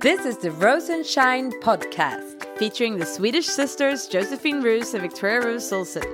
This is the Roos and Shine podcast, featuring the Swedish sisters Josephine Roos and Victoria Roos Olsen.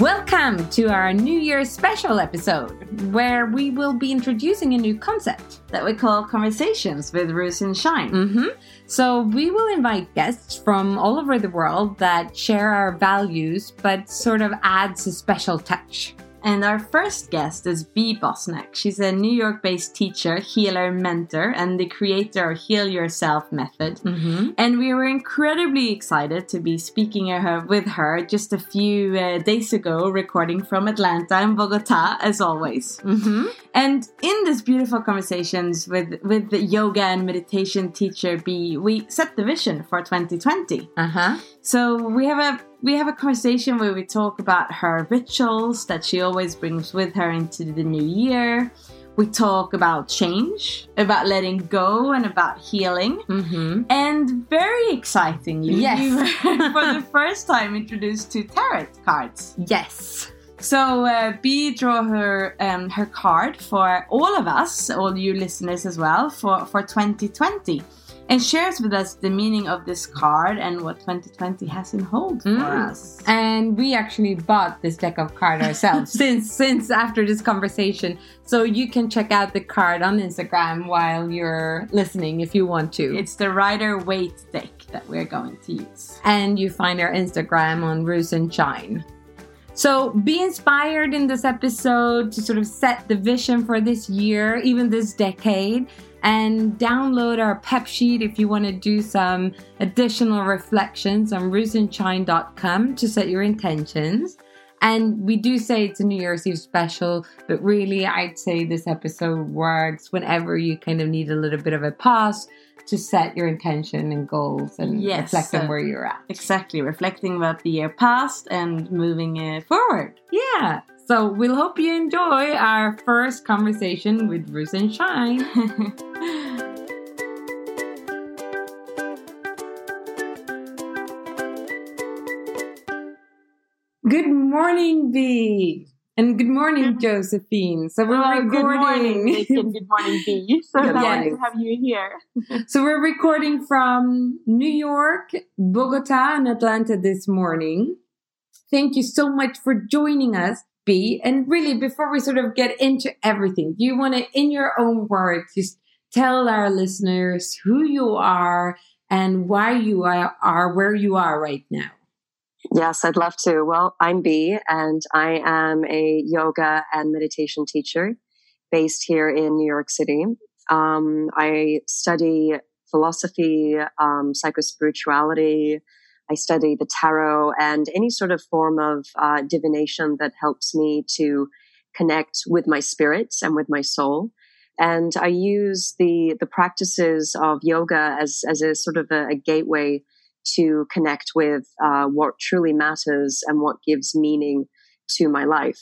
Welcome to our New Year's special episode, where we will be introducing a new concept that we call Conversations with Roos and Shine. Mm-hmm. So, we will invite guests from all over the world that share our values but sort of adds a special touch. And our first guest is Bee Bosniak. She's a New York based teacher, healer, mentor, and the creator of Heal Yourself method. Mm-hmm. And we were incredibly excited to be speaking her, with her just a few uh, days ago, recording from Atlanta and Bogota, as always. Mm-hmm. And in this beautiful conversations with, with the yoga and meditation teacher Bee, we set the vision for 2020. Uh-huh. So we have a we have a conversation where we talk about her rituals that she always brings with her into the new year. We talk about change, about letting go, and about healing. Mm-hmm. And very excitingly, yes. you were for the first time introduced to tarot cards. Yes. So uh, Bee draw her um, her card for all of us, all you listeners as well, for for 2020 and shares with us the meaning of this card and what 2020 has in hold for Mm. us. And we actually bought this deck of card ourselves since since after this conversation. So you can check out the card on Instagram while you're listening if you want to. It's the Rider Waite deck that we're going to use. and you find our Instagram on Roos and Shine. So be inspired in this episode to sort of set the vision for this year, even this decade, and download our pep sheet if you want to do some additional reflections on roosandshine.com to set your intentions. And we do say it's a New Year's Eve special, but really, I'd say this episode works whenever you kind of need a little bit of a pause to set your intention and goals and Yes, reflect on uh, where you're at. Exactly, reflecting about the year past and moving it forward. Yeah. So we'll hope you enjoy our first conversation with Roos and Shine. Good morning, B. And good morning, Josephine. So we're Well, good morning, Nick, and good morning, Bee. So Good nice to have you here. so we're recording from New York, Bogota, and Atlanta this morning. Thank you so much for joining us, B. And really, before we sort of get into everything, do you want to, in your own words, just tell our listeners who you are and why you are, are where you are right now? Yes, I'd love to. Well, I'm Bee, and I am a yoga and meditation teacher based here in New York City. Um, I study philosophy, um, psychospirituality. I study the tarot and any sort of form of uh, divination that helps me to connect with my spirit and with my soul. And I use the the practices of yoga as as a sort of a, a gateway to connect with uh, what truly matters and what gives meaning to my life.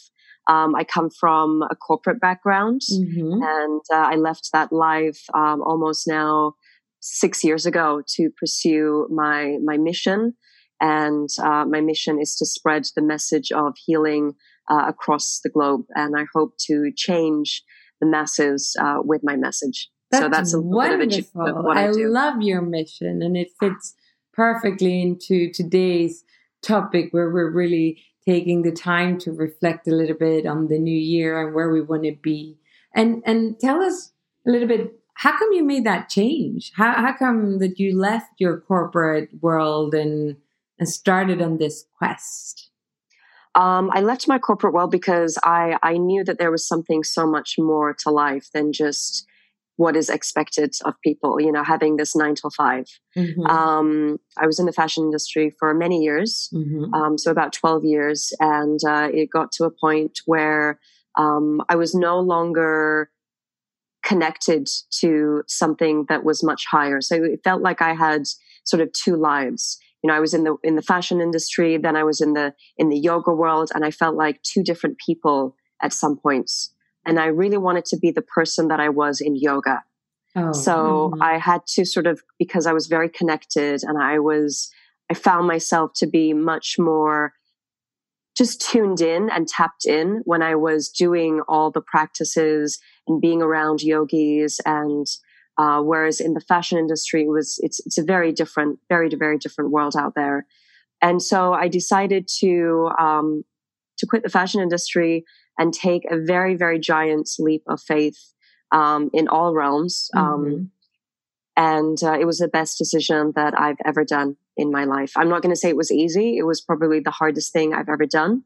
Um, I come from a corporate background, Mm-hmm. and uh, I left that life um, almost now six years ago to pursue my my mission. And uh, my mission is to spread the message of healing uh, across the globe, and I hope to change the masses uh, with my message. That's so that's a wonderful. Bit of what I, I love your mission, and it fits perfectly into today's topic, where we're really taking the time to reflect a little bit on the new year and where we want to be. And and tell us a little bit. How come you made that change? How how come that you left your corporate world and and started on this quest? Um, I left my corporate world because I, I knew that there was something so much more to life than just what is expected of people, you know, having this nine to 5 mm-hmm. um, I was in the fashion industry for many years, mm-hmm. um, so about 12 years. And uh, it got to a point where um, I was no longer connected to something that was much higher. So it felt like I had sort of two lives you know, I was in the in the fashion industry, then I was in the in the yoga world, and I felt like two different people at some points. And I really wanted to be the person that I was in yoga. Oh, so mm-hmm. I had to sort of because I was very connected, and I was I found myself to be much more just tuned in and tapped in when I was doing all the practices and being around yogis and uh, whereas in the fashion industry, it was it's it's a very different, very very different world out there. And so I decided to um, to quit the fashion industry and take a very very giant leap of faith um, in all realms. Um, mm-hmm. and uh, it was the best decision that I've ever done in my life. I'm not going to say it was easy. It was probably the hardest thing I've ever done.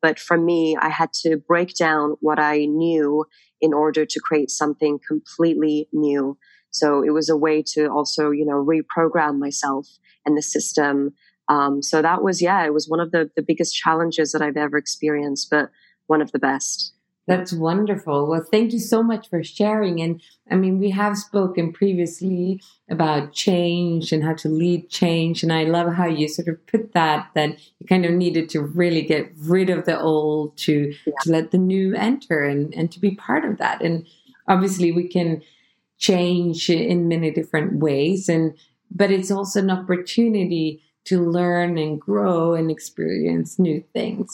But for me, I had to break down what I knew in order to create something completely new. So it was a way to also, you know, reprogram myself and the system. Um, so that was, yeah, it was one of the, the biggest challenges that I've ever experienced, but one of the best. That's wonderful. Well, thank you so much for sharing. And I mean, we have spoken previously about change and how to lead change. And I love how you sort of put that, that you kind of needed to really get rid of the old to, yeah. to let the new enter and, and to be part of that. And obviously we can change in many different ways. And, but it's also an opportunity to learn and grow and experience new things.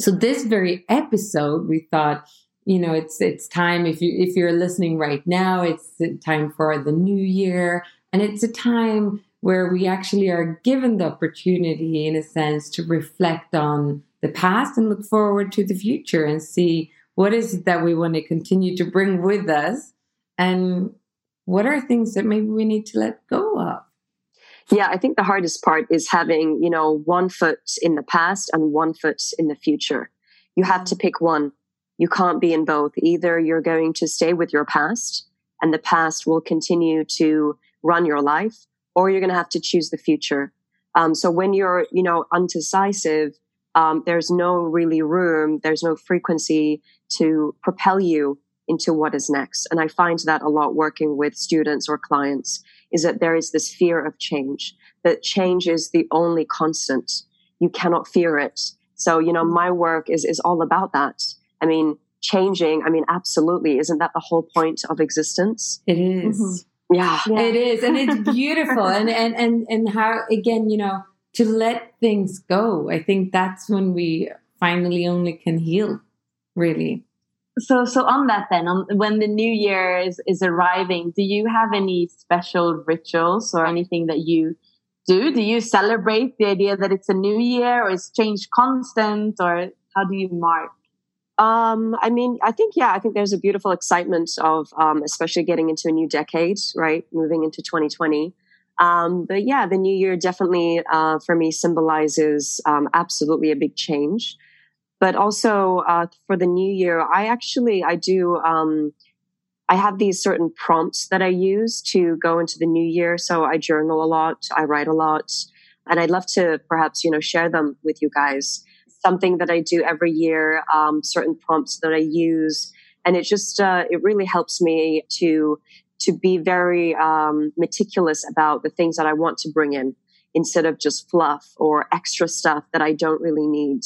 So this very episode, we thought, you know, it's it's time if you if you're listening right now, it's time for the new year, and it's a time where we actually are given the opportunity, in a sense, to reflect on the past and look forward to the future and see what is it that we want to continue to bring with us, and what are things that maybe we need to let go of. Yeah, I think the hardest part is having, you know, one foot in the past and one foot in the future. You have to pick one. You can't be in both. Either you're going to stay with your past and the past will continue to run your life, or you're going to have to choose the future. Um, so when you're, you know, undecisive, um, there's no really room, there's no frequency to propel you into what is next. And I find that a lot working with students or clients is that there is this fear of change, that change is the only constant. You cannot fear it. So, you know, my work is, is all about that. I mean, changing, I mean, absolutely. Isn't that the whole point of existence? It is. Mm-hmm. Yeah. yeah. It is. And it's beautiful. and, and, and, and how, again, you know, to let things go. I think that's when we finally only can heal, really so so on that then on, when the new year is is arriving do you have any special rituals or anything that you do do you celebrate the idea that it's a new year or is change constant or how do you mark um, I mean, I think, yeah, I think there's a beautiful excitement of, um, especially getting into a new decade, right? Moving into 2020. Um, but yeah, the new year definitely, uh, for me symbolizes, um, absolutely a big change but also uh, for the new year i actually i do um, i have these certain prompts that i use to go into the new year. So i journal a lot i write a lot and i'd love to perhaps you know share them with you guys. Something that i do every year um, certain prompts that i use and it just uh, it really helps me to to be very um, meticulous about the things that i want to bring in instead of just fluff or extra stuff that i don't really need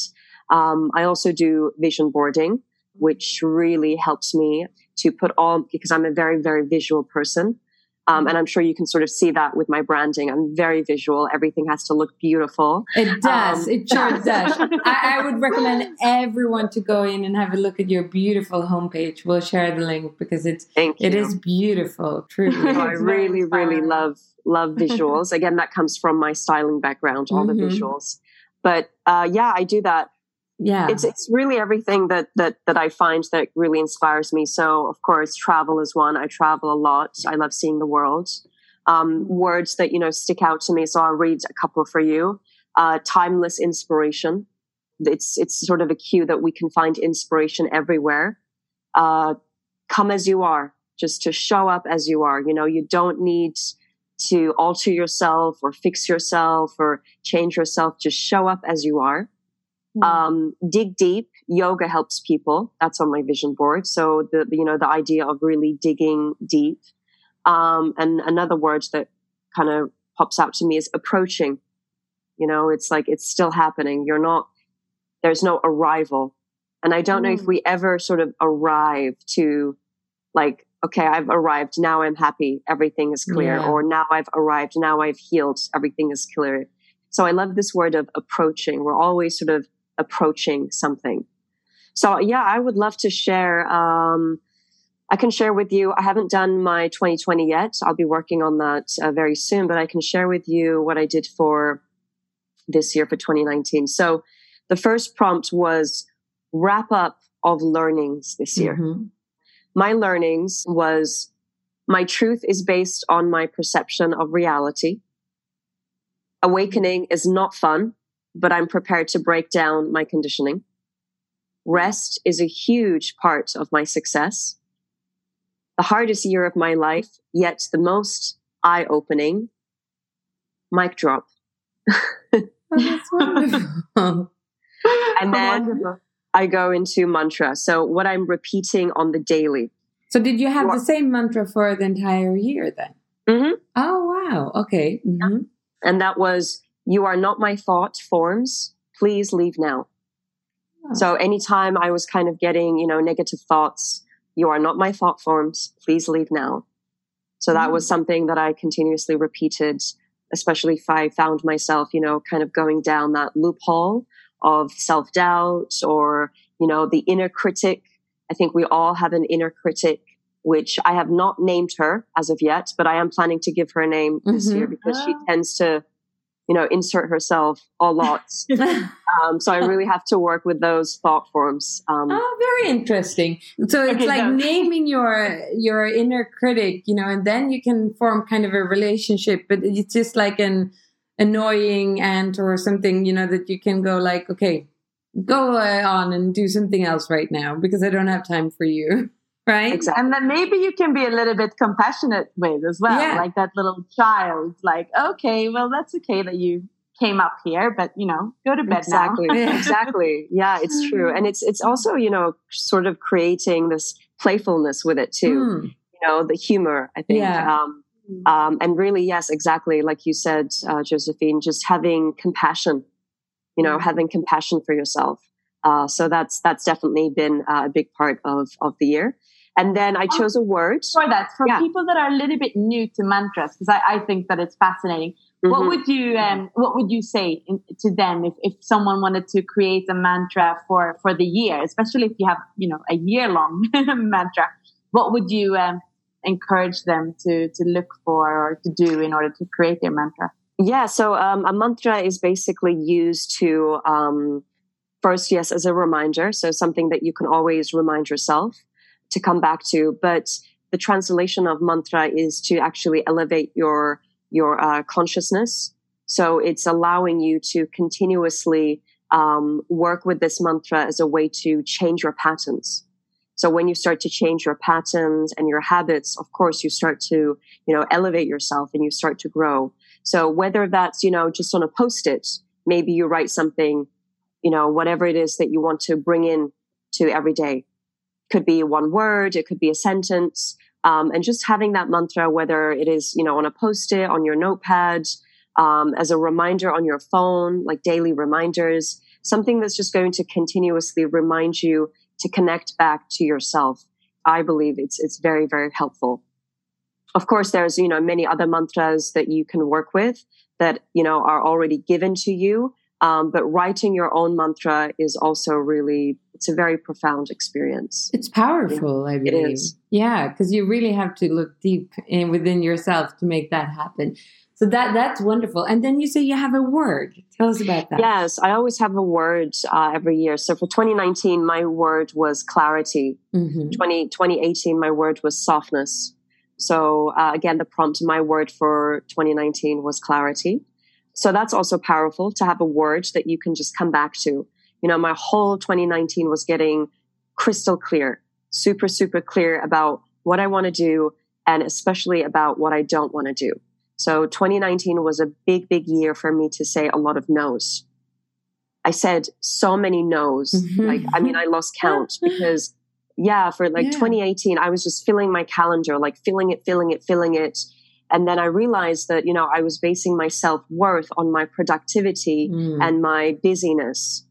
um, I also do vision boarding, which really helps me to put all, because I'm a very, very visual person. Um, and I'm sure you can sort of see that with my branding. I'm very visual. Everything has to look beautiful. It does. Um, it sure does. I, I, would recommend everyone to go in and have a look at your beautiful homepage. We'll share the link because it's it is beautiful. Truly, I really, really love love visuals. Again, that comes from my styling background, all mm-hmm. the visuals. But uh, yeah, I do that yeah. It's it's really everything that that that i find that really inspires me. So of course travel is one. I travel a lot. I love seeing the world. Um, words that you know stick out to me so i'll read a couple for you. Uh, timeless inspiration. It's it's sort of a cue that we can find inspiration everywhere. Uh, come as you are. Just to show up as you are. You know you don't need to alter yourself or fix yourself or change yourself. Just show up as you are. Um, dig deep. Yoga helps people. That's on my vision board. So the, you know, the idea of really digging deep. Um, and another word that kind of pops out to me is approaching. You know, it's like it's still happening. You're not, there's no arrival. And I don't mm. know if hmm. we ever sort of arrive to like, okay, I've arrived. Now I'm happy. Everything is clear. Yeah. Or now I've arrived. Now I've healed. Everything is clear. So I love this word of approaching. We're always sort of approaching something. So yeah, I would love to share. Um, I can share with you. I haven't done my 2020 yet. I'll be working on that uh, very soon, but I can share with you what I did for this year for 2019. So the first prompt was wrap up of learnings this year. Mm-hmm. My learnings was my truth is based on my perception of reality. Awakening is not fun but I'm prepared to break down my conditioning. Rest is a huge part of my success. The hardest year of my life, yet the most eye opening. Mic drop. oh, that's wonderful. and then. I go into mantra. So, what I'm repeating on the daily. So, did you have the same mantra for the entire year then? Mm-hmm. Oh, wow. Okay. Mm-hmm. And that was you are not my thought forms. Please leave now. Oh. So anytime I was kind of getting, you know, negative thoughts, you are not my thought forms. Please leave now. So that was mm. something that I continuously repeated, especially if I found myself, you know, kind of going down that loophole of self doubt or, you know, the inner critic. I think we all have an inner critic, which I have not named her as of yet, but I am planning to give her a name this mm-hmm. year because she ah. tends to you know, insert herself a lot. um, so I really have to work with those thought forms. Um, oh, very interesting. So it's like naming your your inner critic, you know, and then you can form kind of a relationship. But it's just like an annoying aunt or something, you know, that you can go like, okay, go uh, on and do something else right now because I don't have time for you. right? Exactly. And then maybe you can be a little bit compassionate with as well, yeah. like that little child. Like, okay, well, that's okay that you came up here, but you know, go to bed exactly. now. exactly. Yeah, it's true, and it's it's also you know sort of creating this playfulness with it too. Mm. You know, the humor. I think. Yeah. Um, um, and really, yes, exactly, like you said, uh, Josephine, just having compassion. You know, hmm. having compassion for yourself. Uh, so that's that's definitely been uh, a big part of of the year. And then I oh, chose a word. For that, for yeah. people that are a little bit new to mantras, because I, I, think that it's fascinating. Mm-hmm. What would you um, What would you say in, to them if, if someone wanted to create a mantra for for the year, especially if you have you know a year long mantra? What would you um, encourage them to to look for or to do in order to create their mantra? Yeah, so um, a mantra is basically used to um, first, yes, as a reminder. So something that you can always remind yourself to come back to. But the translation of mantra is to actually elevate your your uh, consciousness. So it's allowing you to continuously um, work with this mantra as a way to change your patterns. So when you start to change your patterns and your habits, of course, you start to, you know, elevate yourself and you start to grow. So whether that's, you know, just on a post-it, maybe you write something, you know, whatever it is that you want to bring in to every day could be one word, it could be a sentence. Um, and just having that mantra, whether it is, you know, on a post-it, on your notepad, um, as a reminder on your phone, like daily reminders, something that's just going to continuously remind you to connect back to yourself. I believe it's, it's very, very helpful. of course, there's, you know, many other mantras that you can work with that, you know, are already given to you. Um, but writing your own mantra is also really, it's a very profound experience. It's powerful, I believe. It is. Yeah, because you really have to look deep in within yourself to make that happen. So that that's wonderful. And then you say you have a word. Tell us about that. Yes, I always have a word uh, every year. So for 2019, my word was clarity. Mm-hmm. 20, 2018, my word was softness. So uh, again, the prompt, my word for 2019 was clarity. So that's also powerful to have a word that you can just come back to. You know, my whole 2019 was getting crystal clear, super, super clear about what I want to do and especially about what I don't want to do. So 2019 was a big, big year for me to say a lot of no's. I said so many no's. Mm-hmm. Like, I mean, I lost count because yeah, for like yeah. 2018, I was just filling my calendar, like filling it, filling it, filling it. And then I realized that, you know, I was basing my self worth on my productivity mm. and my busyness.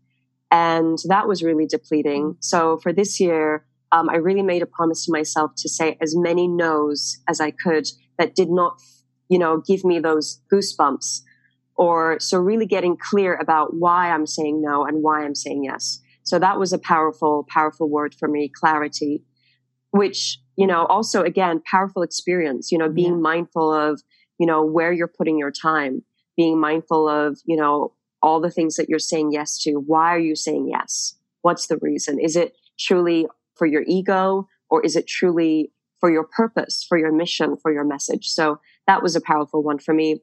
And that was really depleting. So for this year, um, I really made a promise to myself to say as many no's as I could that did not you know, give me those goosebumps. Or so really getting clear about why I'm saying no and why I'm saying yes. So that was a powerful, powerful word for me, clarity, which, you know, also again, powerful experience, you know, being yeah. mindful of, you know, where you're putting your time, being mindful of, you know, all the things that you're saying yes to. Why are you saying yes? What's the reason? Is it truly for your ego or is it truly for your purpose, for your mission, for your message? So that was a powerful one for me.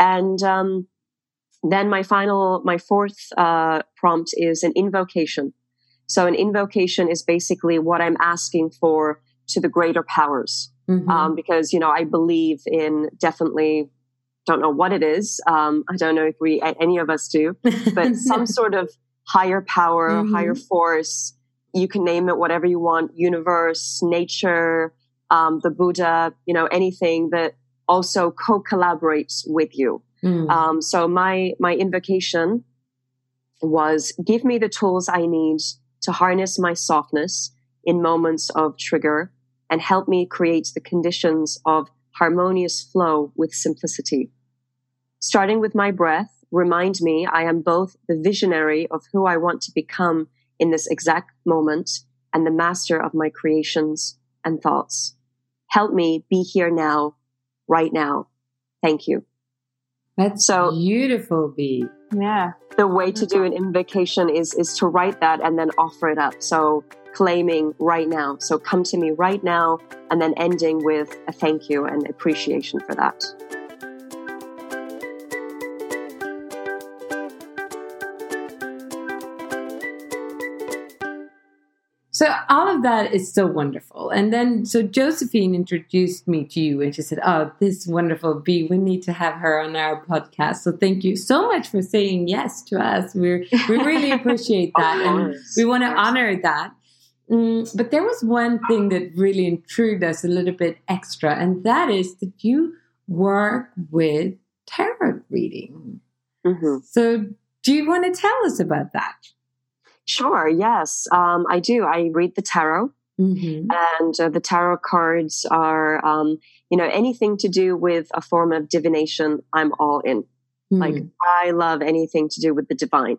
And um, then my final, my fourth uh, prompt is an invocation. So an invocation is basically what I'm asking for to the greater powers. Mm-hmm. Um, because, you know, I believe in definitely, don't know what it is. Um, I don't know if we, any of us do, but some sort of higher power, mm-hmm. higher force. You can name it whatever you want, universe, nature, um, the Buddha, you know, anything that also co-collaborates with you. Mm. Um, so my my invocation was give me the tools I need to harness my softness in moments of trigger and help me create the conditions of harmonious flow with simplicity. Starting with my breath, remind me I am both the visionary of who I want to become in this exact moment and the master of my creations and thoughts. Help me be here now right now. Thank you. That's so beautiful, B. Yeah. The way to do an invocation is is to write that and then offer it up. So claiming right now. So come to me right now and then ending with a thank you and appreciation for that. So all of that is so wonderful. And then so Josephine introduced me to you and she said, Oh, this wonderful bee. We need to have her on our podcast. So thank you so much for saying yes to us. We're we really appreciate that. and we want to honor that. Mm, but there was one thing that really intrigued us a little bit extra, and that is that you work with tarot reading. Mm-hmm. So do you want to tell us about that? Sure, yes, um, I do. I read the tarot. Mm-hmm. And uh, the tarot cards are, um, you know, anything to do with a form of divination, I'm all in. Mm-hmm. Like, I love anything to do with the divine,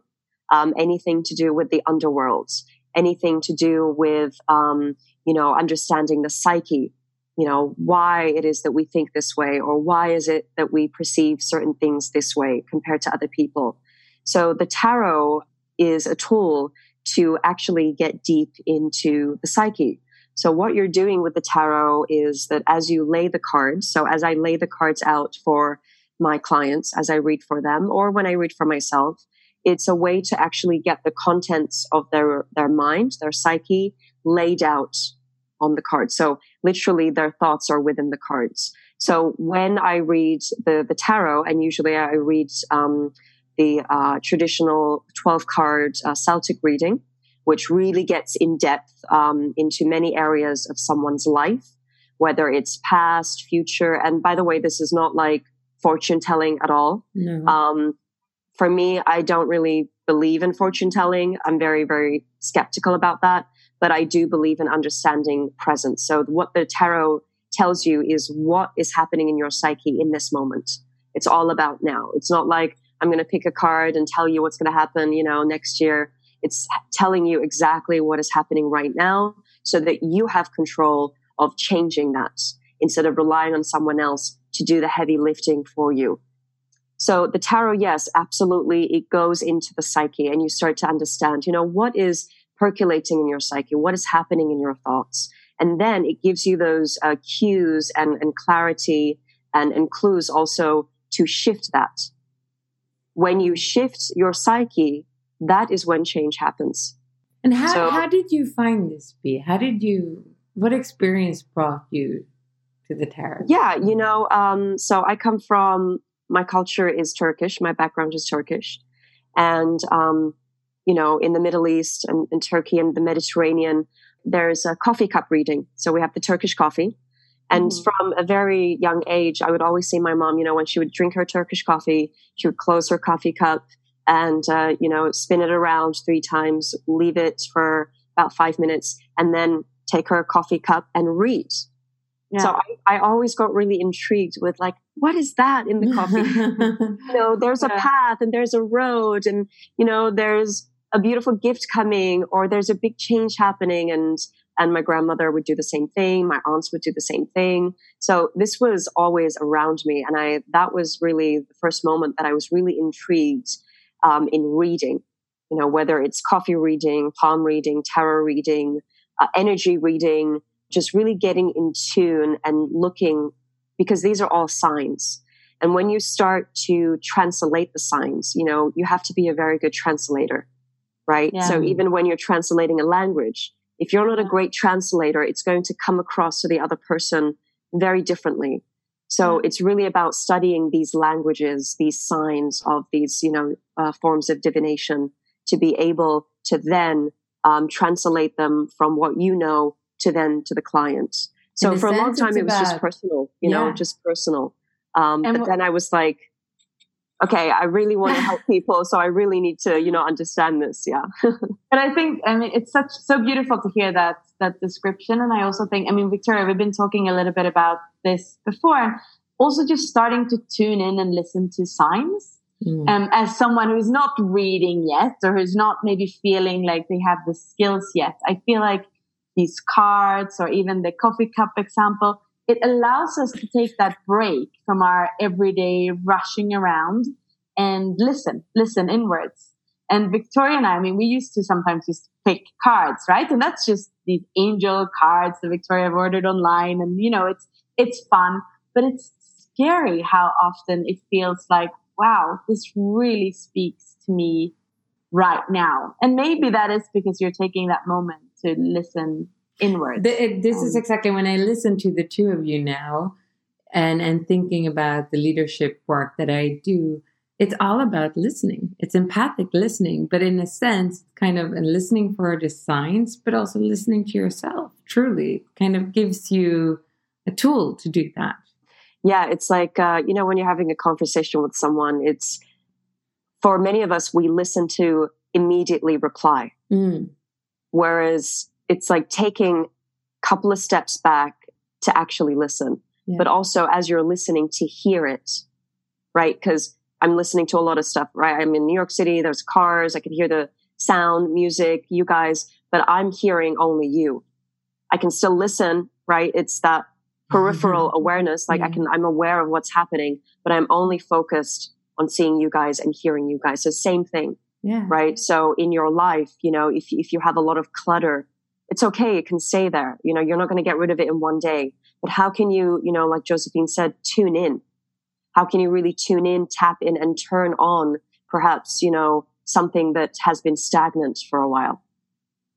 um, anything to do with the underworlds, anything to do with, um, you know, understanding the psyche, you know, why it is that we think this way, or why is it that we perceive certain things this way compared to other people. So the tarot is a tool to actually get deep into the psyche. So what you're doing with the tarot is that as you lay the cards, so as I lay the cards out for my clients, as I read for them, or when I read for myself, it's a way to actually get the contents of their, their mind, their psyche laid out on the card. So literally their thoughts are within the cards. So when I read the, the tarot, and usually I read, um, the uh, traditional 12 card uh, Celtic reading, which really gets in depth um, into many areas of someone's life, whether it's past, future. And by the way, this is not like fortune telling at all. No. Um, for me, I don't really believe in fortune telling. I'm very, very skeptical about that. But I do believe in understanding presence. So what the tarot tells you is what is happening in your psyche in this moment. It's all about now. It's not like I'm going to pick a card and tell you what's going to happen, you know, next year. It's telling you exactly what is happening right now so that you have control of changing that instead of relying on someone else to do the heavy lifting for you. So the tarot, yes, absolutely. It goes into the psyche and you start to understand, you know, what is percolating in your psyche? What is happening in your thoughts? And then it gives you those uh, cues and, and clarity and, and clues also to shift that. When you shift your psyche, that is when change happens. And how, so, how did you find this, Be How did you, what experience brought you to the tarot? Yeah, you know, um, so I come from, my culture is Turkish. My background is Turkish. And, um, you know, in the Middle East and in Turkey and the Mediterranean, there's a coffee cup reading. So we have the Turkish coffee. And mm-hmm. from a very young age, I would always see my mom, you know, when she would drink her Turkish coffee, she would close her coffee cup and, uh, you know, spin it around three times, leave it for about five minutes, and then take her coffee cup and read. Yeah. So I, I, always got really intrigued with like, what is that in the coffee? you know, there's a path and there's a road and, you know, there's a beautiful gift coming or there's a big change happening and and my grandmother would do the same thing my aunts would do the same thing. So this was always around me and i that was really the first moment that i was really intrigued um, in reading. You know whether it's coffee reading palm reading tarot reading uh, energy reading just really getting in tune and looking because these are all signs and when you start to translate the signs you know you have to be a very good translator right? Yeah. So even when you're translating a language, if you're not a great translator, it's going to come across to the other person very differently. So it's really about studying these languages, these signs of these, you know, uh, forms of divination to be able to then um, translate them from what you know to then to the client. So for a long time, it was about, just personal, you yeah. know, just personal. Um, but then I was like, okay, I really want to help people, so I really need to, you know, understand this. Yeah. but I think, I mean, it's such so beautiful to hear that that description, and I also think, I mean, Victoria, we've been talking a little bit about this before. Also, just starting to tune in and listen to signs. Mm. Um, as someone who's not reading yet, or who's not maybe feeling like they have the skills yet, I feel like these cards, or even the coffee cup example, it allows us to take that break from our everyday rushing around and listen, listen inwards. And Victoria and I, I mean, we used to sometimes just pick cards, right? And that's just these angel cards that Victoria have ordered online. And, you know, it's, it's fun, but it's scary how often it feels like, wow, this really speaks to me right now. And maybe that is because you're taking that moment to listen inward. The, this um, is exactly when I listen to the two of you now and, and thinking about the leadership work that I do. It's all about listening. It's empathic listening, but in a sense, kind of listening for the signs, but also listening to yourself. Truly, kind of gives you a tool to do that. Yeah, it's like uh, you know when you're having a conversation with someone. It's for many of us we listen to immediately reply, mm. Whereas it's like taking a couple of steps back to actually listen, yeah. but also as you're listening to hear it, right? Because I'm listening to a lot of stuff, right? I'm in New York City, there's cars, I can hear the sound, music, you guys, but I'm hearing only you. I can still listen, right? It's that peripheral mm-hmm. awareness. Like yeah. I can, I'm aware of what's happening, but I'm only focused on seeing you guys and hearing you guys. So same thing. Yeah. Right. So in your life, you know, if, if you have a lot of clutter it's okay. It can stay there. You know, you're not going to get rid of it in one day. But how can you, you know, like Josephine said, tune in? How can you really tune in, tap in, and turn on perhaps, you know, something that has been stagnant for a while?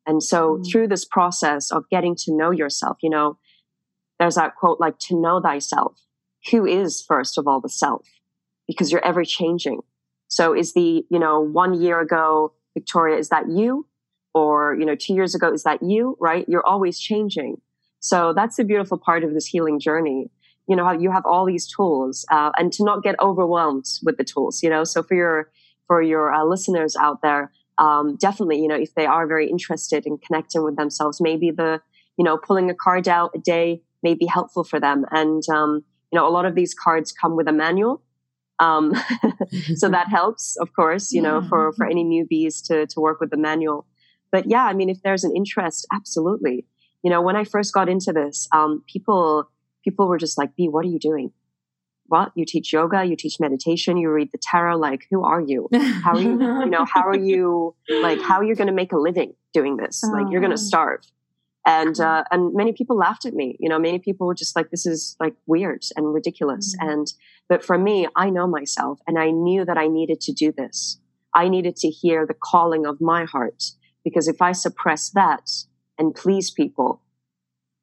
And so mm-hmm. through this process of getting to know yourself, you know, there's that quote like to know thyself. Who is first of all the self? Because you're ever changing. So is the, you know, one year ago, Victoria, is that you? or you know two years ago is that you right you're always changing so that's the beautiful part of this healing journey you know how you have all these tools uh, and to not get overwhelmed with the tools you know so for your for your uh, listeners out there um, definitely you know if they are very interested in connecting with themselves maybe the you know pulling a card out a day may be helpful for them. And, um, you know, a lot of these cards come with a manual. Um, so that helps, of course, you know, for, for any newbies to, to work with the manual. But yeah, I mean, if there's an interest, absolutely. You know, when I first got into this, um, people, people were just like, B, what are you doing? What? You teach yoga, you teach meditation, you read the tarot. Like, who are you? How are you, you know, how are you, like, how are you going to make a living doing this? Like, you're going to oh. starve and uh, and many people laughed at me. You know many people were just like this is like weird and ridiculous. Mm-hmm. and but for me i know myself and i knew that i needed to do this. I needed to hear the calling of my heart because if i suppress that and please people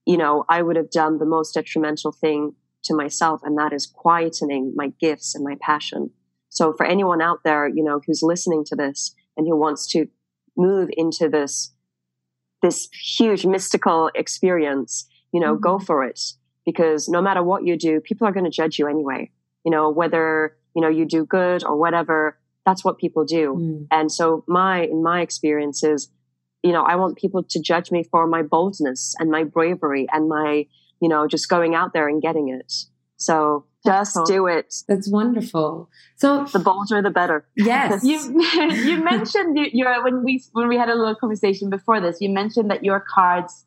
you know i would have done the most detrimental thing to myself and that is quietening my gifts and my passion. So for anyone out there you know who's listening to this and who wants to move into this this huge mystical experience, you know, mm-hmm. go for it because no matter what you do, people are going to judge you anyway. You know, whether, you know, you do good or whatever, that's what people do. Mm. And so my, in my experiences, you know, I want people to judge me for my boldness and my bravery and my, you know, just going out there and getting it. So just do it. That's wonderful. So the bolder, the better. Yes. you you mentioned your when we when we had a little conversation before this. You mentioned that your cards,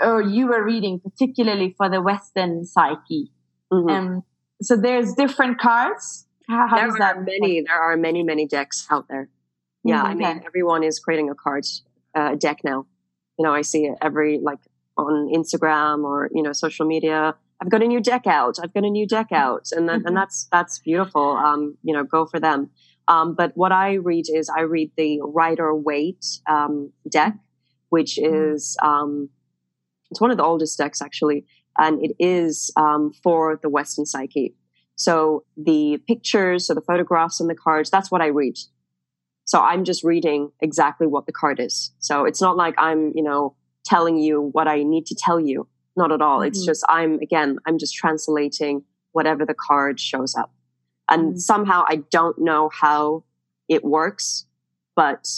or you were reading particularly for the Western psyche. Mm-hmm. Um, so there's different cards. How, how there are many. Work? There are many many decks out there. Yeah, mm-hmm. I mean everyone is creating a card uh, deck now. You know, I see it every like on Instagram or you know social media I've got a new deck out. I've got a new deck out, and then, and mm-hmm. that's that's beautiful. Um, you know, go for them. Um, but what I read is I read the Rider Waite um, deck, which mm-hmm. is um, it's one of the oldest decks actually, and it is um, for the Western psyche. So the pictures, so the photographs and the cards, that's what I read. So I'm just reading exactly what the card is. So it's not like I'm, you know, telling you what I need to tell you. Not at all. Mm-hmm. It's just, I'm, again, I'm just translating whatever the card shows up. And mm-hmm. somehow I don't know how it works, but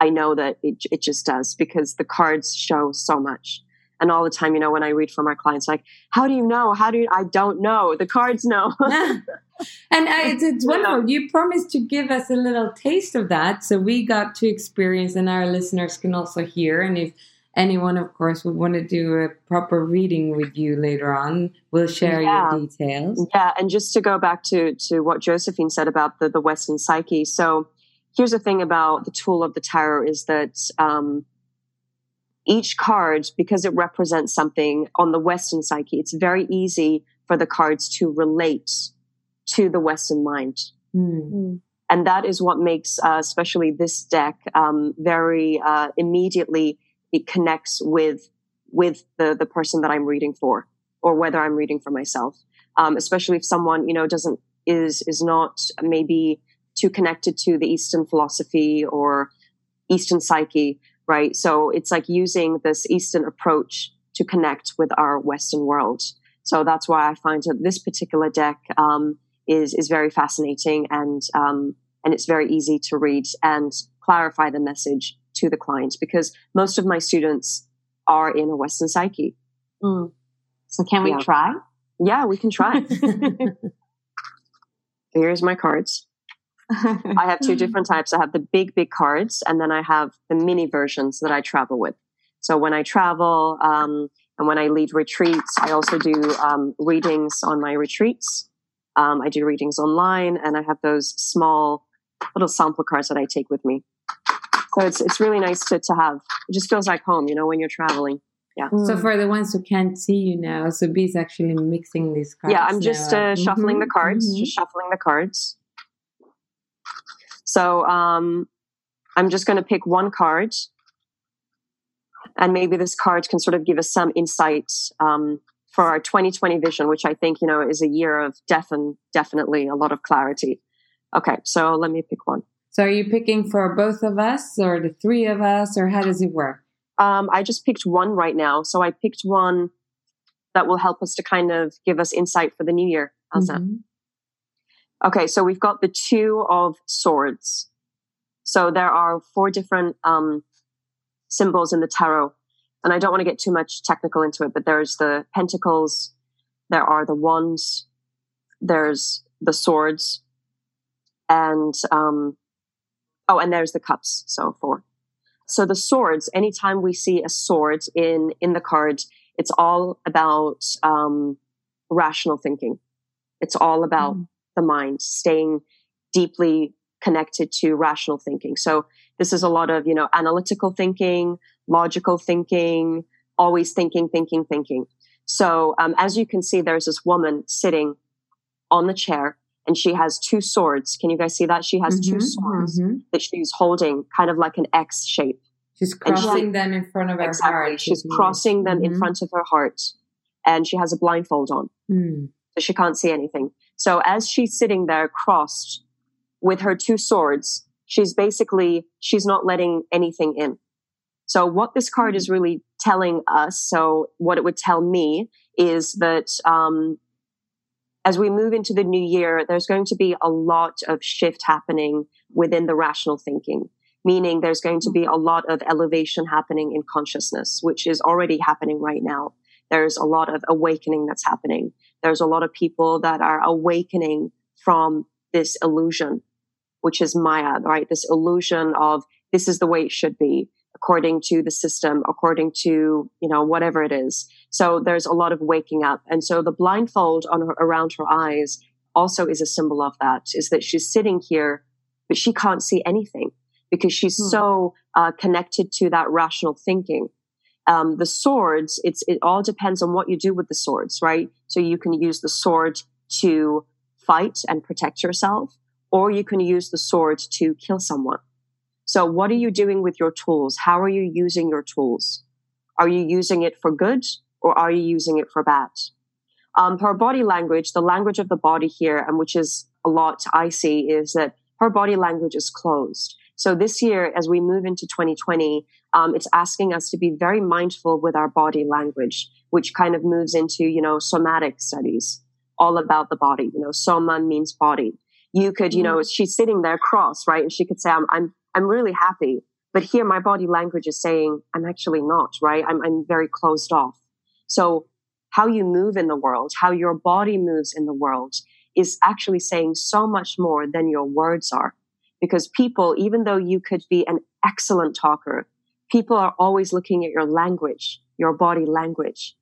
I know that it, it just does because the cards show so much. And all the time, you know, when I read from our clients, like, how do you know? How do you, I don't know. The cards know. and I, it's, it's wonderful. You promised to give us a little taste of that. So we got to experience, and our listeners can also hear. And if anyone, of course, would want to do a proper reading with you later on, we'll share yeah. your details. Yeah, and just to go back to to what Josephine said about the the Western psyche. So here's the thing about the tool of the tarot is that um, each card, because it represents something on the Western psyche, it's very easy for the cards to relate to the Western mind. Mm. And that is what makes, uh, especially this deck, um, very uh, immediately it connects with with the the person that I'm reading for, or whether I'm reading for myself. Um, especially if someone you know doesn't is is not maybe too connected to the Eastern philosophy or Eastern psyche, right? So it's like using this Eastern approach to connect with our Western world. So that's why I find that this particular deck um, is is very fascinating and um, and it's very easy to read and clarify the message to the clients because most of my students are in a Western psyche. Mm. So can we yeah. try? Yeah, we can try. Here's my cards. I have two different types. I have the big, big cards, and then I have the mini versions that I travel with. So when I travel um, and when I lead retreats, I also do um, readings on my retreats. Um, I do readings online, and I have those small little sample cards that I take with me. So it's it's really nice to to have. It just feels like home, you know, when you're traveling. Yeah. So for the ones who can't see you now, so B is actually mixing these cards. Yeah, I'm just uh, shuffling mm-hmm. the cards. Mm-hmm. Just shuffling the cards. So um, I'm just going to pick one card, and maybe this card can sort of give us some insight um, for our 2020 vision, which I think you know is a year of defin- definitely a lot of clarity. Okay, so let me pick one. So are you picking for both of us or the three of us or how does it work? Um, I just picked one right now. So I picked one that will help us to kind of give us insight for the new year. How's mm-hmm. that? Okay, so we've got the two of swords. So there are four different um, symbols in the tarot. and I don't want to get too much technical into it, but there's the pentacles, there are the wands, there's the swords, and um, oh, and there's the cups. So four. So the swords. Anytime we see a sword in in the card, it's all about um, rational thinking. It's all about mm. the mind staying deeply connected to rational thinking. So this is a lot of you know analytical thinking, logical thinking, always thinking, thinking, thinking. So um, as you can see, there's this woman sitting on the chair and she has two swords. Can you guys see that? She has mm-hmm, two swords mm-hmm. that she's holding kind of like an X shape. She's crossing she, them in front of her exactly. heart. She's crossing them mm-hmm. in front of her heart. And she has a blindfold on. Mm. So she can't see anything. So as she's sitting there crossed with her two swords, she's basically, she's not letting anything in. So what this card is really telling us, so what it would tell me is that um, as we move into the new year, there's going to be a lot of shift happening within the rational thinking, meaning there's going to be a lot of elevation happening in consciousness, which is already happening right now. There's a lot of awakening that's happening. There's a lot of people that are awakening from this illusion, which is Maya, right? This illusion of this is the way it should be according to the system, according to, you know, whatever it is. So there's a lot of waking up. And so the blindfold on her, around her eyes also is a symbol of that, is that she's sitting here, but she can't see anything because she's hmm. so uh, connected to that rational thinking. Um, the swords, it's, it all depends on what you do with the swords, right? So you can use the sword to fight and protect yourself, or you can use the sword to kill someone. So what are you doing with your tools? How are you using your tools? Are you using it for good or are you using it for bad? Um, her body language, the language of the body here, and which is a lot I see, is that her body language is closed. So this year, as we move into 2020, um, it's asking us to be very mindful with our body language, which kind of moves into, you know, somatic studies, all about the body. You know, soma means body. You could, you know, mm-hmm. she's sitting there cross, right? And she could say, I'm, I'm I'm really happy. But here my body language is saying I'm actually not, right? I'm, I'm very closed off. So how you move in the world, how your body moves in the world is actually saying so much more than your words are. Because people, even though you could be an excellent talker, people are always looking at your language, your body language.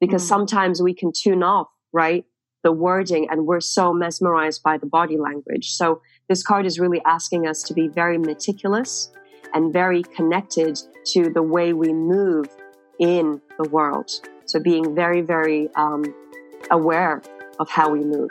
Because mm. sometimes we can tune off, right? The wording and we're so mesmerized by the body language. So this card is really asking us to be very meticulous and very connected to the way we move in the world. So being very, very um, aware of how we move.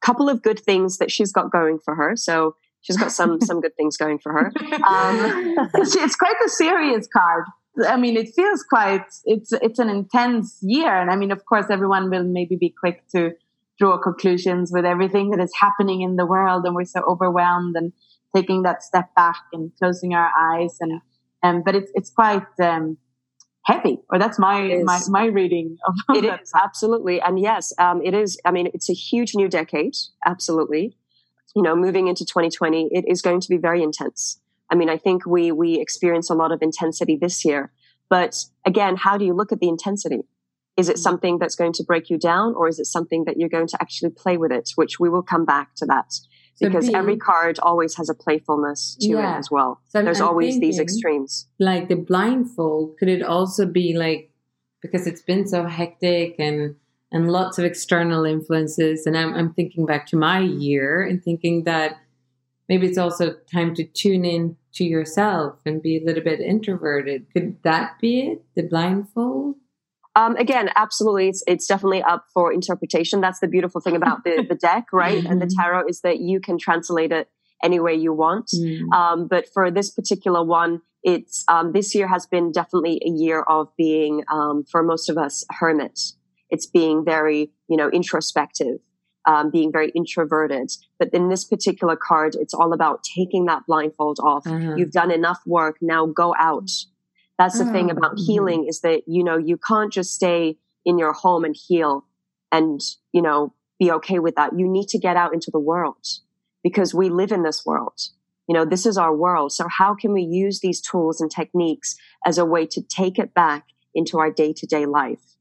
Couple of good things that she's got going for her. So she's got some some good things going for her. Um, it's quite a serious card. I mean, it feels quite, it's, it's an intense year. And I mean, of course, everyone will maybe be quick to draw conclusions with everything that is happening in the world and we're so overwhelmed and taking that step back and closing our eyes and um, but it's it's quite um, heavy or that's my my, my reading of it is absolutely. And yes um, it is i mean it's a huge new decade absolutely. You know moving into 2020 it is going to be very intense. I mean i think we we experience a lot of intensity this year. But again how do you look at the intensity? Is it mm. something that's going to break you down or is it something that you're going to actually play with it? Which we will come back to that because every card always has a playfulness to yeah. it as well. So There's I'm always these extremes. Like the blindfold, could it also be like because it's been so hectic and and lots of external influences and I'm, I'm thinking back to my year and thinking that maybe it's also time to tune in to yourself and be a little bit introverted. Could that be it? The blindfold? Um, again, absolutely, it's, it's definitely up for interpretation. That's the beautiful thing about the, the deck, right? Mm-hmm. And the mm-hmm. tarot is that you can translate it any way you want. Mm. Um, but for this particular one, it's um, this year has been definitely a year of being, um, for most of us, hermits. It's being very, you know, introspective, um, being very introverted. But in this particular card, it's all about taking that blindfold off. Uh-huh. You've done enough work. Now go out that's the oh, thing about mm-hmm. healing is that, you know, you can't just stay in your home and heal and, you know, be okay with that. You need to get out into the world because we live in this world. You know, this is our world. So how can we use these tools and techniques as a way to take it back into our day to day life?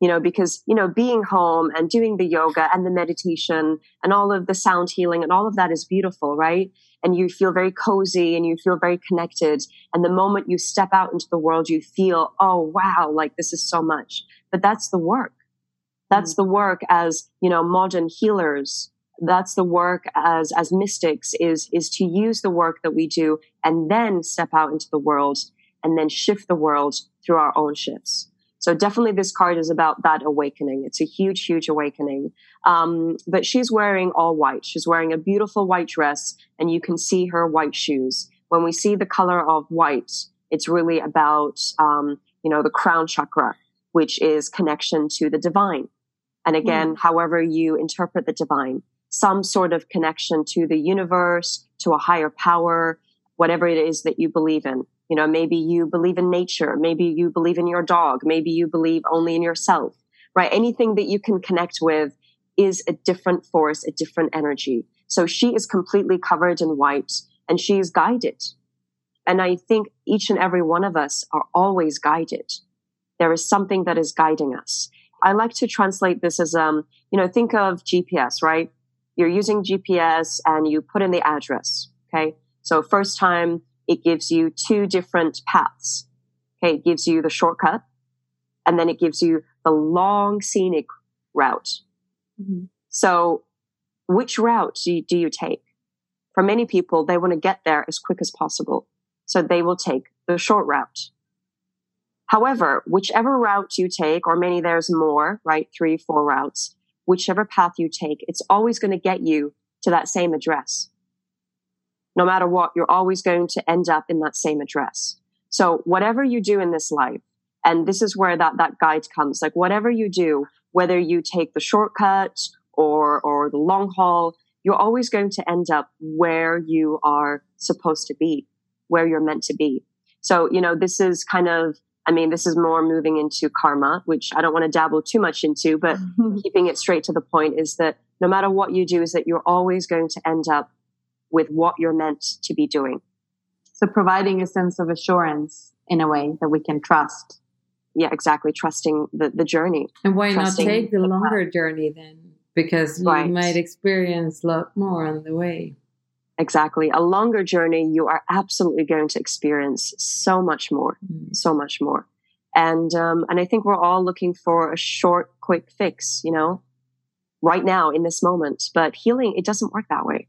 You know, because, you know, being home and doing the yoga and the meditation and all of the sound healing and all of that is beautiful, right? And you feel very cozy and you feel very connected. And the moment you step out into the world, you feel, oh, wow, like this is so much. But that's the work. That's mm-hmm. the work as, you know, modern healers. That's the work as, as mystics is, is to use the work that we do and then step out into the world and then shift the world through our own shifts. So definitely this card is about that awakening. It's a huge, huge awakening. Um, but she's wearing all white. She's wearing a beautiful white dress and you can see her white shoes. When we see the color of white, it's really about, um, you know, the crown chakra, which is connection to the divine. And again, mm. however you interpret the divine, some sort of connection to the universe, to a higher power, whatever it is that you believe in. You know, maybe you believe in nature. Maybe you believe in your dog. Maybe you believe only in yourself, right? Anything that you can connect with is a different force, a different energy. So she is completely covered in white and she is guided. And I think each and every one of us are always guided. There is something that is guiding us. I like to translate this as, um, you know, think of GPS, right? You're using GPS and you put in the address. Okay. So first time it gives you two different paths. Okay. It gives you the shortcut and then it gives you the long scenic route. Mm-hmm. So which route do you, do you take? For many people, they want to get there as quick as possible. So they will take the short route. However, whichever route you take, or many there's more, right? Three, four routes, whichever path you take, it's always going to get you to that same address no matter what, you're always going to end up in that same address. So whatever you do in this life, and this is where that, that guide comes, like whatever you do, whether you take the shortcut or, or the long haul, you're always going to end up where you are supposed to be, where you're meant to be. So, you know, this is kind of, I mean, this is more moving into karma, which I don't want to dabble too much into, but keeping it straight to the point is that no matter what you do, is that you're always going to end up with what you're meant to be doing. So providing a sense of assurance in a way that we can trust. Yeah, exactly. Trusting the, the journey. And why not take the, the longer path. journey then? Because you right. might experience a lot more on the way. Exactly. A longer journey, you are absolutely going to experience so much more, mm. so much more. And, um, and I think we're all looking for a short, quick fix, you know, right now in this moment. But healing, it doesn't work that way.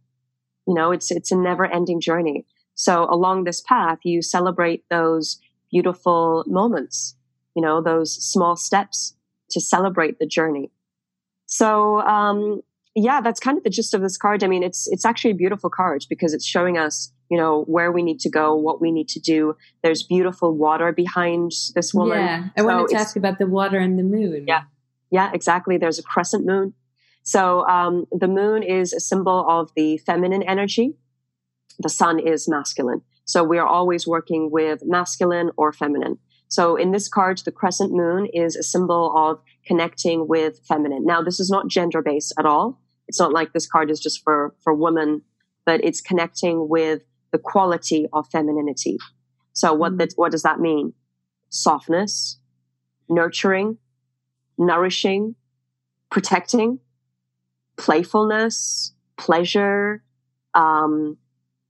You know, it's, it's a never ending journey. So along this path, you celebrate those beautiful moments, you know, those small steps to celebrate the journey. So, um, yeah, that's kind of the gist of this card. I mean, it's it's actually a beautiful card because it's showing us, you know, where we need to go, what we need to do. There's beautiful water behind this woman. Yeah, I so wanted to ask about the water and the moon. Yeah, yeah, exactly. There's a crescent moon. So um, the moon is a symbol of the feminine energy. The sun is masculine. So we are always working with masculine or feminine. So in this card, the crescent moon is a symbol of connecting with feminine. Now, this is not gender based at all. It's not like this card is just for, for women, but it's connecting with the quality of femininity. So what mm. that, what does that mean? Softness, nurturing, nourishing, protecting, playfulness, pleasure, um,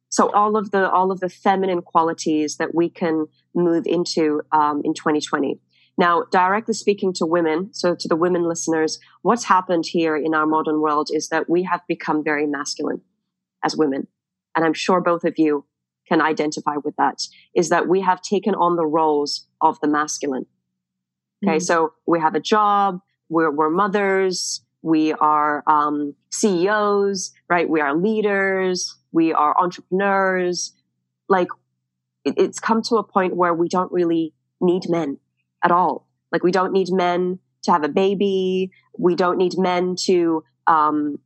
so all of the all of the feminine qualities that we can move into um, in 2020 now, directly speaking to women, so to the women listeners, what's happened here in our modern world is that we have become very masculine as women. And I'm sure both of you can identify with that, is that we have taken on the roles of the masculine. Okay, mm. so we have a job, we're, we're mothers, we are um, CEOs, right? We are leaders, we are entrepreneurs. Like, it, it's come to a point where we don't really need men at all. Like we don't need men to have a baby. We don't need men to um,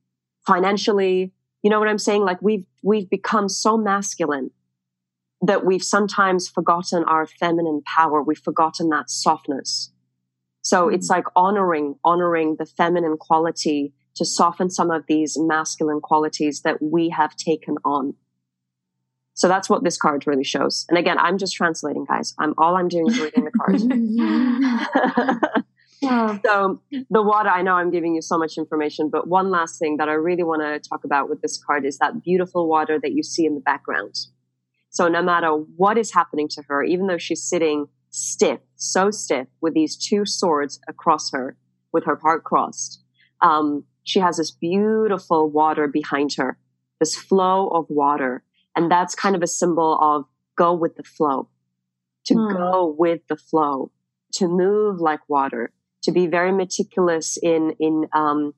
financially. You know what I'm saying? Like we've we've become so masculine that we've sometimes forgotten our feminine power. We've forgotten that softness. So mm-hmm. it's like honoring honoring the feminine quality to soften some of these masculine qualities that we have taken on. So that's what this card really shows. And again, I'm just translating, guys. I'm all I'm doing is reading the cards. so the water, I know I'm giving you so much information, but one last thing that I really want to talk about with this card is that beautiful water that you see in the background. So no matter what is happening to her, even though she's sitting stiff, so stiff with these two swords across her, with her part crossed, um, she has this beautiful water behind her, this flow of water and that's kind of a symbol of go with the flow, to hmm. go with the flow, to move like water, to be very meticulous in, in, um,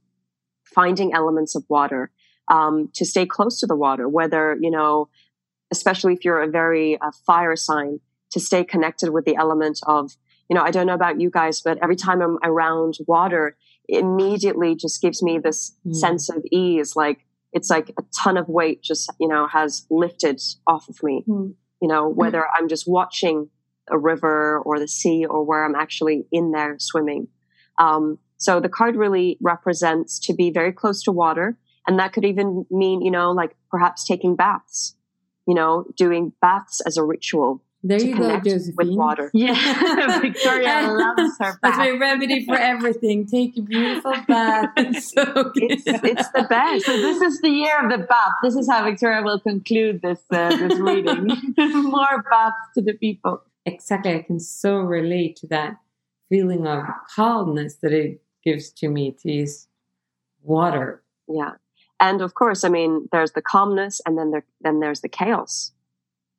finding elements of water, um, to stay close to the water, whether, you know, especially if you're a very uh, fire sign, to stay connected with the element of, you know, I don't know about you guys, but every time I'm around water, immediately just gives me this mm. sense of ease. Like it's like a ton of weight just, you know, has lifted off of me. Mm. You know, whether mm. I'm just watching a river or the sea or where I'm actually in there swimming. Um, so the card really represents to be very close to water. And that could even mean, you know, like perhaps taking baths, you know, doing baths as a ritual. There you go, Josephine. With water. Yeah, Victoria loves her bath. That's my remedy for everything. Take a beautiful bath and soak it's, it's the best. So this is the year of the bath. This is how Victoria will conclude this uh, this reading. More baths to the people. Exactly. I can so relate to that feeling of calmness that it gives to me to use water. Yeah. And of course, I mean, there's the calmness and then there, then there's the chaos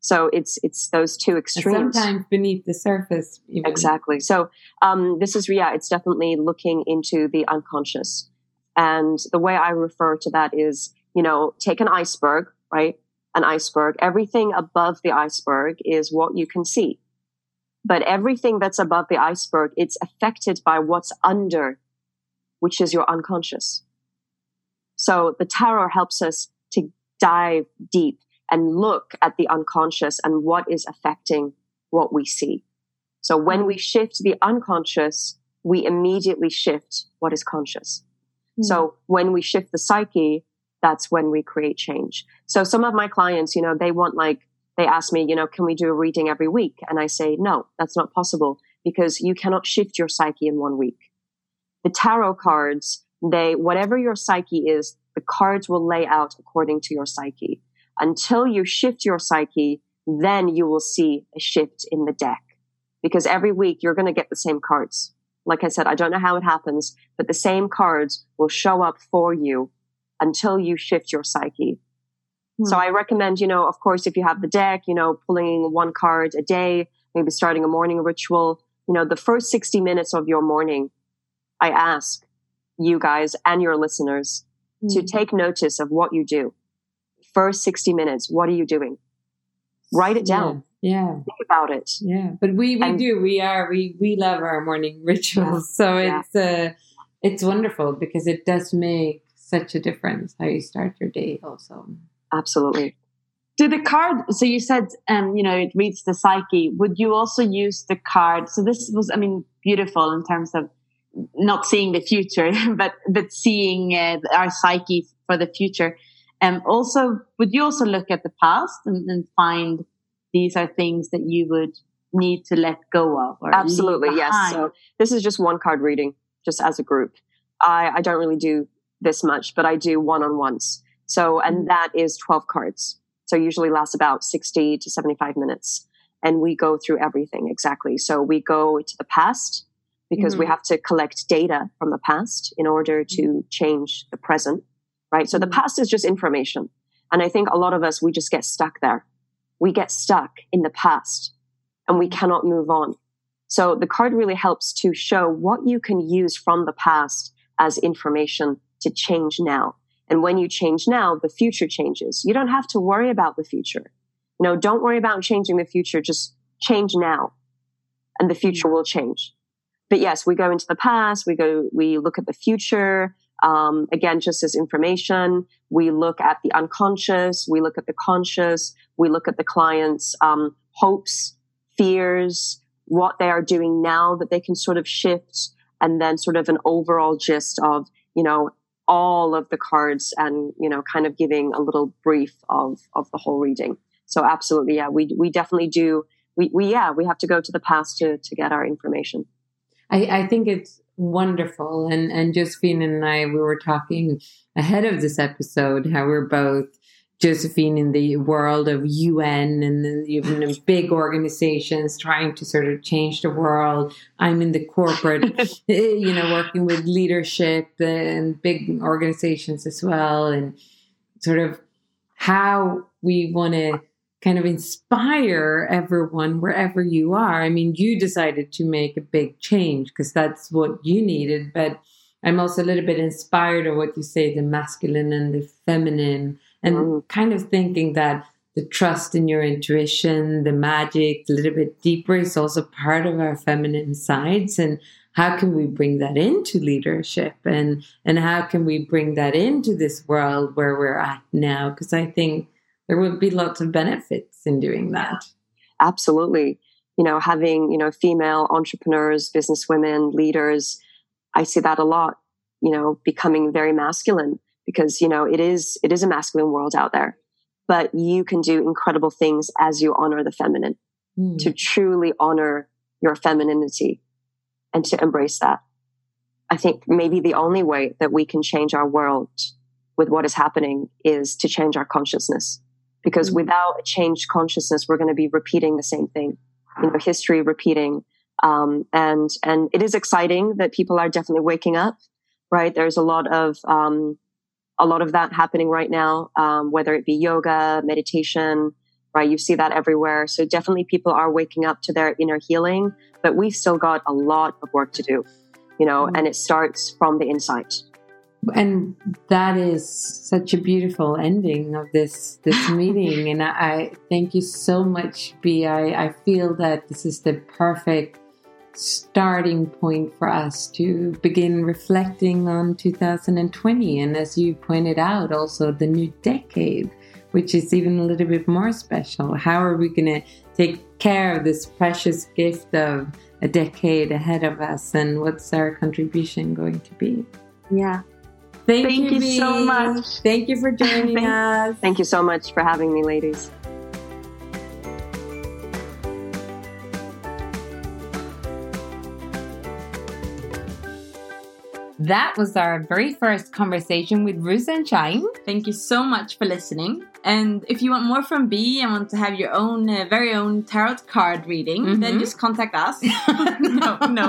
so it's it's those two extremes. sometimes beneath the surface. Even. Exactly. So um, this is yeah, it's definitely looking into the unconscious, and the way I refer to that is you know take an iceberg, right? An iceberg. Everything above the iceberg is what you can see, but everything that's above the iceberg, it's affected by what's under, which is your unconscious. So the tarot helps us to dive deep and look at the unconscious and what is affecting what we see. So when we shift the unconscious, we immediately shift what is conscious. Mm. So when we shift the psyche, that's when we create change. So some of my clients, you know, they want like, they ask me, you know, can we do a reading every week? And I say, no, that's not possible because you cannot shift your psyche in one week. The tarot cards, they, whatever your psyche is, the cards will lay out according to your psyche. Until you shift your psyche, then you will see a shift in the deck. Because every week you're going to get the same cards. Like I said, I don't know how it happens, but the same cards will show up for you until you shift your psyche. Hmm. So I recommend, you know, of course, if you have the deck, you know, pulling one card a day, maybe starting a morning ritual, you know, the first 60 minutes of your morning, I ask you guys and your listeners mm. to take notice of what you do. First 60 minutes, what are you doing? Write it down. Yeah. Think about it. Yeah. But we, we and, do. We are, we, we love our morning rituals. So yeah. it's, uh, it's wonderful because it does make such a difference how you start your day also. Absolutely. Do the card, so you said, um, you know, it reads the psyche. Would you also use the card? So this was, I mean, beautiful in terms of not seeing the future, but but seeing uh, our psyche for the future. And um, also, would you also look at the past and, and, find these are things that you would need to let go of? Absolutely, yes. So this is just one card reading, just as a group. I, I don't really do this much, but I do one on ones. So, and mm-hmm. that is 12 cards. So usually lasts about 60 to 75 minutes. And we go through everything exactly. So we go to the past, because mm-hmm. we have to collect data from the past in order to mm-hmm. change the present, right? So mm-hmm. the past is just information. And I think a lot of us, we just get stuck there. We get stuck in the past and we cannot move on. So the card really helps to show what you can use from the past as information to change now. And when you change now, the future changes. You don't have to worry about the future. You know, don't worry about changing the future. Just change now and the future mm-hmm. will change but yes, we go into the past, we go, we look at the future. Um, again, just as information, we look at the unconscious, we look at the conscious, we look at the client's um, hopes, fears, what they are doing now that they can sort of shift, and then sort of an overall gist of, you know, all of the cards and, you know, kind of giving a little brief of, of the whole reading. So absolutely, yeah, we, we definitely do. We, we, yeah, we have to go to the past to, to get our information. I, I think it's wonderful. And and Josephine and I, we were talking ahead of this episode how we're both Josephine in the world of UN and then even big organizations trying to sort of change the world. I'm in the corporate, eh, you know, working with leadership and big organizations as well, and sort of how we want to kind of inspire everyone wherever you are. I mean, you decided to make a big change because that's what you needed, but I'm also a little bit inspired of what you say the masculine and the feminine, and mm. kind of thinking that the trust in your intuition, the magic, a little bit deeper is also part of our feminine sides. And how can we bring that into leadership and and how can we bring that into this world where we're at now because i think there would be lots of benefits in doing that. Absolutely. You know, having, you know, female entrepreneurs, businesswomen, leaders, I see that a lot, you know, becoming very masculine because, you know, it is, it is a masculine world out there, but you can do incredible things as you honor the feminine mm. to truly honor your femininity and to embrace that. I think maybe the only way that we can change our world with what is happening is to change our consciousness because mm-hmm. without a changed consciousness, we're going to be repeating the same thing, you know, history repeating. Um, and, and it is exciting that people are definitely waking up, right? There's a lot of, um, a lot of that happening right now, um, whether it be yoga, meditation, right? You see that everywhere. So definitely people are waking up to their inner healing, but we've still got a lot of work to do, you know, mm-hmm. and it starts from the inside. And that is such a beautiful ending of this this meeting. and I, I, thank you so much, B. I, I feel that this is the perfect starting point for us to begin reflecting on 2020 and as you pointed out also the new decade which is even a little bit more special. How are we going to take care of this precious gift of a decade ahead of us? And what's our contribution going to be? Yeah Thank, Thank you, you so much. Thank you for joining Thank, us. Thank you so much for having me, ladies. That was our very first conversation with Roos and Shine. Thank you so much for listening. And if you want more from B and want to have your own uh, very own tarot card reading, mm -hmm. then just contact us. no, no.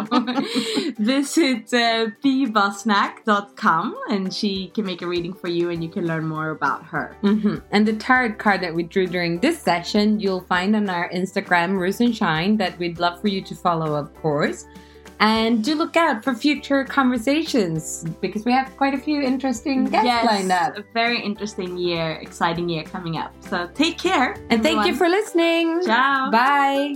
Visit uh, bbosnack.com and she can make a reading for you and you can learn more about her. Mm -hmm. And the tarot card that we drew during this session, you'll find on our Instagram, Roos and Shine, that we'd love for you to follow, of course. And do look out for future conversations because we have quite a few interesting guests yes, lined up. A very interesting year, exciting year coming up. So take care. And everyone. thank you for listening. Ciao. Bye.